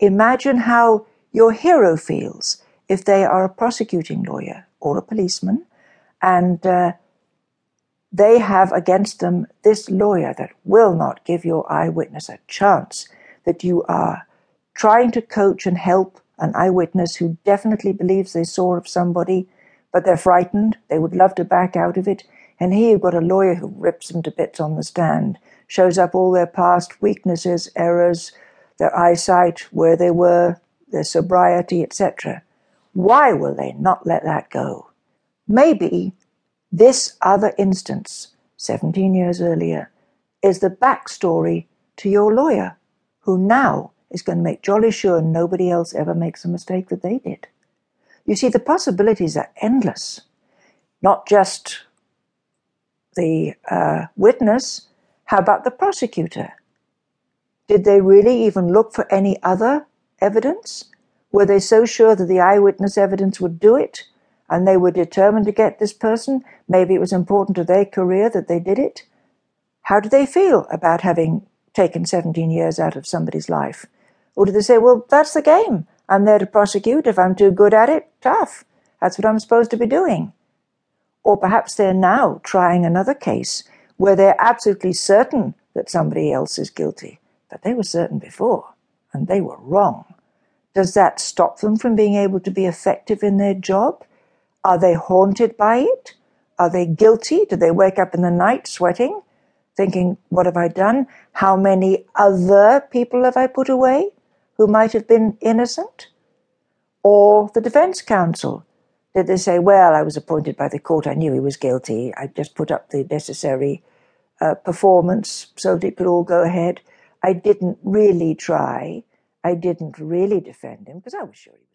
Imagine how your hero feels if they are a prosecuting lawyer or a policeman and uh, they have against them this lawyer that will not give your eyewitness a chance, that you are trying to coach and help an eyewitness who definitely believes they saw of somebody, but they're frightened, they would love to back out of it, and here you've got a lawyer who rips them to bits on the stand, shows up all their past weaknesses, errors, their eyesight, where they were, their sobriety, etc. Why will they not let that go? Maybe this other instance, 17 years earlier, is the backstory to your lawyer, who now is going to make jolly sure nobody else ever makes a mistake that they did. You see, the possibilities are endless. Not just the uh, witness, how about the prosecutor? Did they really even look for any other evidence? Were they so sure that the eyewitness evidence would do it? and they were determined to get this person. Maybe it was important to their career that they did it. How do they feel about having taken 17 years out of somebody's life? Or do they say, well, that's the game. I'm there to prosecute. If I'm too good at it, tough. That's what I'm supposed to be doing. Or perhaps they're now trying another case where they're absolutely certain that somebody else is guilty, but they were certain before, and they were wrong. Does that stop them from being able to be effective in their job? Are they haunted by it? Are they guilty? Do they wake up in the night sweating, thinking, What have I done? How many other people have I put away who might have been innocent? Or the defense counsel? Did they say, Well, I was appointed by the court, I knew he was guilty, I just put up the necessary uh, performance so that it could all go ahead? I didn't really try. I didn't really defend him because I was sure he was.